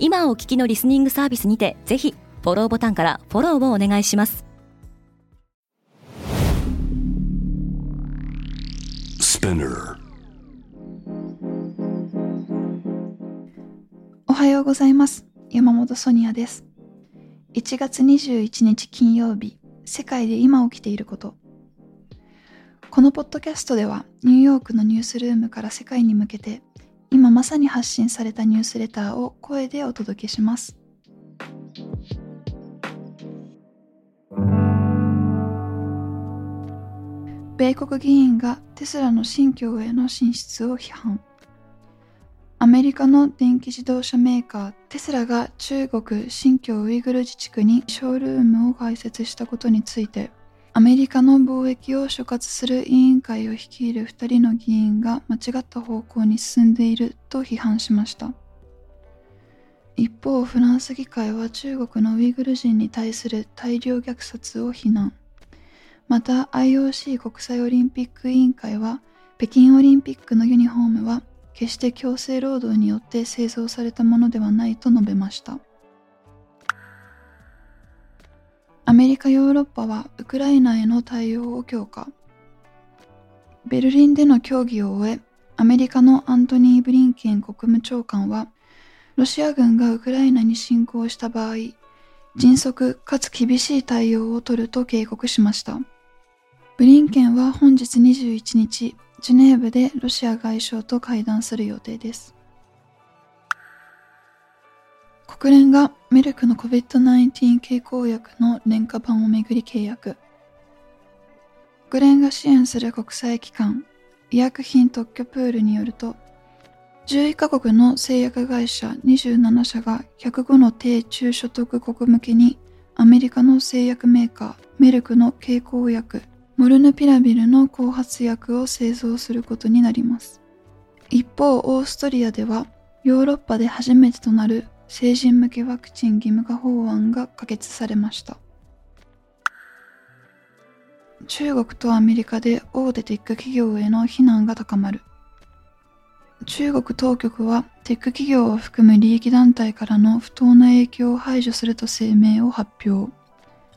今お聞きのリスニングサービスにてぜひフォローボタンからフォローをお願いします。おはようございます。山本ソニアです。1月21日金曜日世界で今起きていること。このポッドキャストではニューヨークのニュースルームから世界に向けて今まさに発信されたニュースレターを声でお届けします。米国議員がテスラの新疆への進出を批判。アメリカの電気自動車メーカーテスラが中国新疆ウイグル自治区にショールームを開設したことについてアメリカの貿易を所轄する委員会を率いる2人の議員が間違った方向に進んでいると批判しました。一方フランス議会は中国のウイグル人に対する大量虐殺を非難。また IOC 国際オリンピック委員会は北京オリンピックのユニフォームは決して強制労働によって製造されたものではないと述べました。アメリカ・ヨーロッパはウクライナへの対応を強化。ベルリンでの協議を終え、アメリカのアントニー・ブリンケン国務長官は、ロシア軍がウクライナに侵攻した場合、迅速かつ厳しい対応を取ると警告しました。ブリンケンは本日21日、ジュネーブでロシア外相と会談する予定です。国連がメルクの COVID-19 経口薬の廉価版をめぐり契約。国連が支援する国際機関、医薬品特許プールによると、11カ国の製薬会社27社が105の低中所得国向けにアメリカの製薬メーカーメルクの経口薬モルヌピラビルの後発薬を製造することになります。一方、オーストリアではヨーロッパで初めてとなる成人向けワクチン義務化法案が可決されました。中国とアメリカで大手テック企業への非難が高まる。中国当局はテック企業を含む利益団体からの不当な影響を排除すると声明を発表。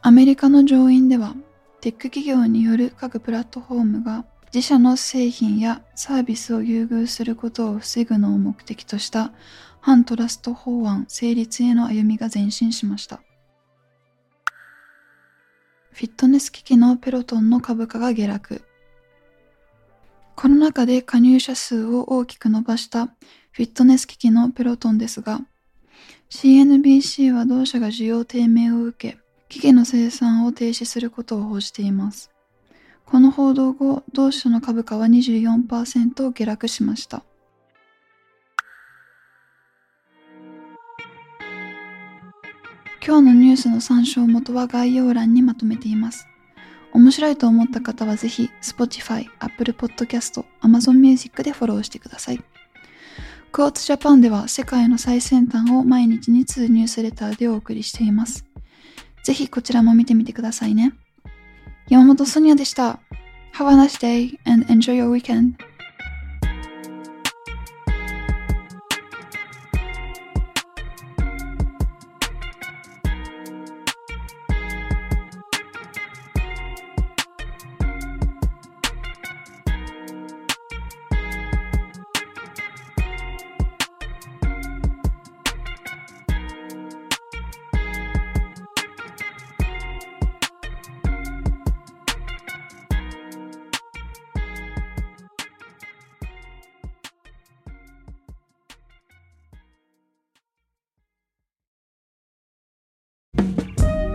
アメリカの上院ではテック企業による各プラットフォームが自社の製品やサービスを優遇することを防ぐのを目的とした反トラスト法案成立への歩みが前進しました。フィットネス機器のペロトンの株価が下落。コロナ禍で加入者数を大きく伸ばしたフィットネス機器のペロトンですが、CNBC は同社が需要低迷を受け、機器の生産を停止することを報じています。この報道後、同社の株価は24%下落しました。今日のニュースの参照元は概要欄にまとめています。面白いと思った方はぜひ Spotify、Apple Podcast、Amazon Music でフォローしてください。クォーツジャパンでは世界の最先端を毎日2通ニュースレターでお送りしています。ぜひこちらも見てみてくださいね。山本ソニアでした。Have a nice day and enjoy your weekend.